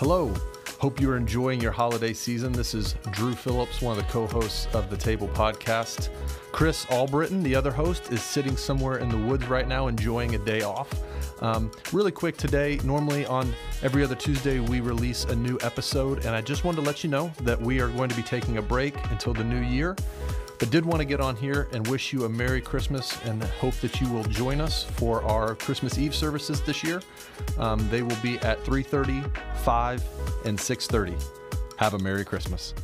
Hello. Hope you are enjoying your holiday season. This is Drew Phillips, one of the co hosts of the Table Podcast. Chris Albritton, the other host, is sitting somewhere in the woods right now enjoying a day off. Um, really quick today, normally on every other Tuesday, we release a new episode, and I just wanted to let you know that we are going to be taking a break until the new year. But did want to get on here and wish you a Merry Christmas and hope that you will join us for our Christmas Eve services this year. Um, they will be at 3:30, 5, and 6:30. Have a Merry Christmas.